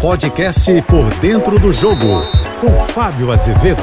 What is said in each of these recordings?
Podcast Por Dentro do Jogo, com Fábio Azevedo.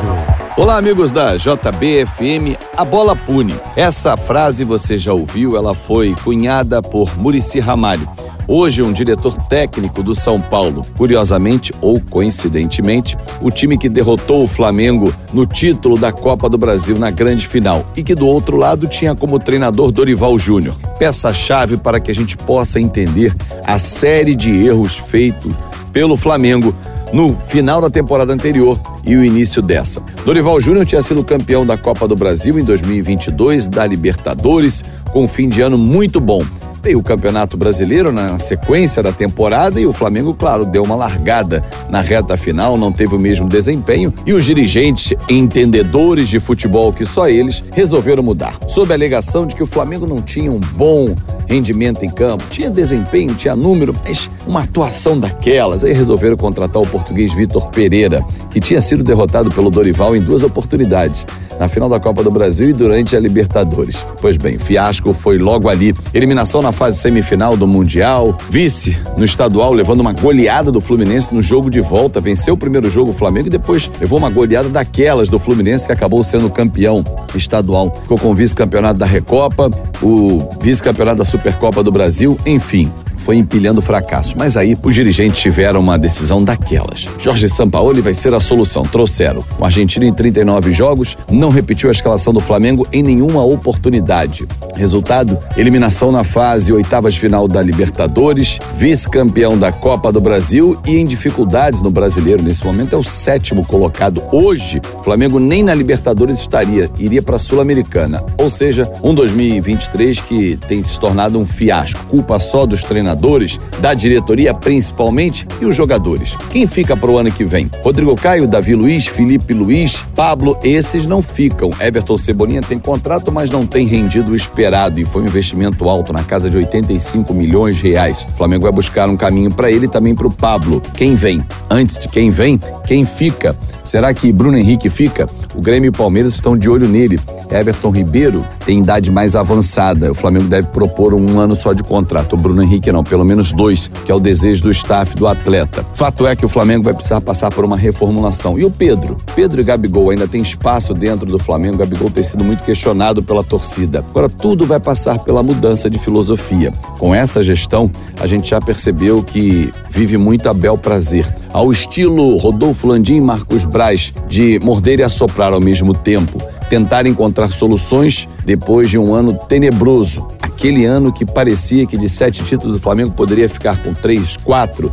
Olá, amigos da JBFM, a bola pune. Essa frase você já ouviu, ela foi cunhada por Murici Ramalho. Hoje, um diretor técnico do São Paulo. Curiosamente ou coincidentemente, o time que derrotou o Flamengo no título da Copa do Brasil na grande final e que do outro lado tinha como treinador Dorival Júnior. Peça-chave para que a gente possa entender a série de erros feitos pelo Flamengo no final da temporada anterior e o início dessa. Dorival Júnior tinha sido campeão da Copa do Brasil em 2022, da Libertadores, com um fim de ano muito bom. Veio o Campeonato Brasileiro na sequência da temporada e o Flamengo, claro, deu uma largada na reta final, não teve o mesmo desempenho e os dirigentes, entendedores de futebol que só eles, resolveram mudar. Sob a alegação de que o Flamengo não tinha um bom rendimento em campo, tinha desempenho, tinha número, mas uma atuação daquelas. Aí resolveram contratar o português Vitor Pereira, que tinha sido derrotado pelo Dorival em duas oportunidades, na final da Copa do Brasil e durante a Libertadores. Pois bem, fiasco foi logo ali. Eliminação na fase semifinal do Mundial, vice no estadual, levando uma goleada do Fluminense no jogo de volta. Venceu o primeiro jogo o Flamengo e depois levou uma goleada daquelas do Fluminense que acabou sendo campeão estadual. Ficou com o vice-campeonato da Recopa, o vice-campeonato da Supercopa do Brasil, enfim foi empilhando fracasso. Mas aí os dirigentes tiveram uma decisão daquelas. Jorge Sampaoli vai ser a solução. Trouxeram. O argentino em 39 jogos não repetiu a escalação do Flamengo em nenhuma oportunidade. Resultado: eliminação na fase oitavas final da Libertadores, vice-campeão da Copa do Brasil e em dificuldades no brasileiro. Nesse momento é o sétimo colocado. Hoje, o Flamengo nem na Libertadores estaria, iria para a Sul-Americana. Ou seja, um 2023 que tem se tornado um fiasco. Culpa só dos treinadores treinadores, da diretoria principalmente e os jogadores. Quem fica para o ano que vem? Rodrigo Caio, Davi Luiz, Felipe Luiz, Pablo, esses não ficam. Everton Cebolinha tem contrato, mas não tem rendido o esperado e foi um investimento alto na casa de 85 milhões de reais. O Flamengo vai buscar um caminho para ele e também para o Pablo. Quem vem? Antes de quem vem, quem fica? Será que Bruno Henrique fica? O Grêmio e o Palmeiras estão de olho nele. Everton Ribeiro tem idade mais avançada. O Flamengo deve propor um ano só de contrato. O Bruno Henrique não, pelo menos dois, que é o desejo do staff do atleta. Fato é que o Flamengo vai precisar passar por uma reformulação. E o Pedro? Pedro e Gabigol ainda tem espaço dentro do Flamengo. Gabigol tem sido muito questionado pela torcida. Agora tudo vai passar pela mudança de filosofia. Com essa gestão, a gente já percebeu que vive muito a bel prazer. Ao estilo Rodolfo Landim e Marcos Braz, de morder e assoprar ao mesmo tempo tentar encontrar soluções depois de um ano tenebroso. Aquele ano que parecia que de sete títulos o Flamengo poderia ficar com três, quatro.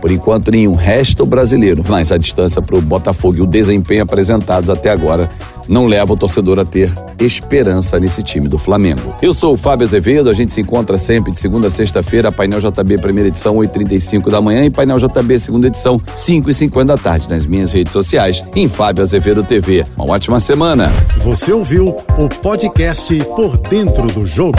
Por enquanto, nenhum. Resta o brasileiro. Mas a distância para o Botafogo e o desempenho apresentados até agora não leva o torcedor a ter esperança nesse time do Flamengo. Eu sou o Fábio Azevedo, a gente se encontra sempre de segunda a sexta-feira, Painel JB, primeira edição, 8h35 da manhã, e Painel JB, segunda edição, 5h50 da tarde, nas minhas redes sociais, em Fábio Azevedo TV. Uma ótima semana. Você ouviu o podcast Por Dentro do Jogo.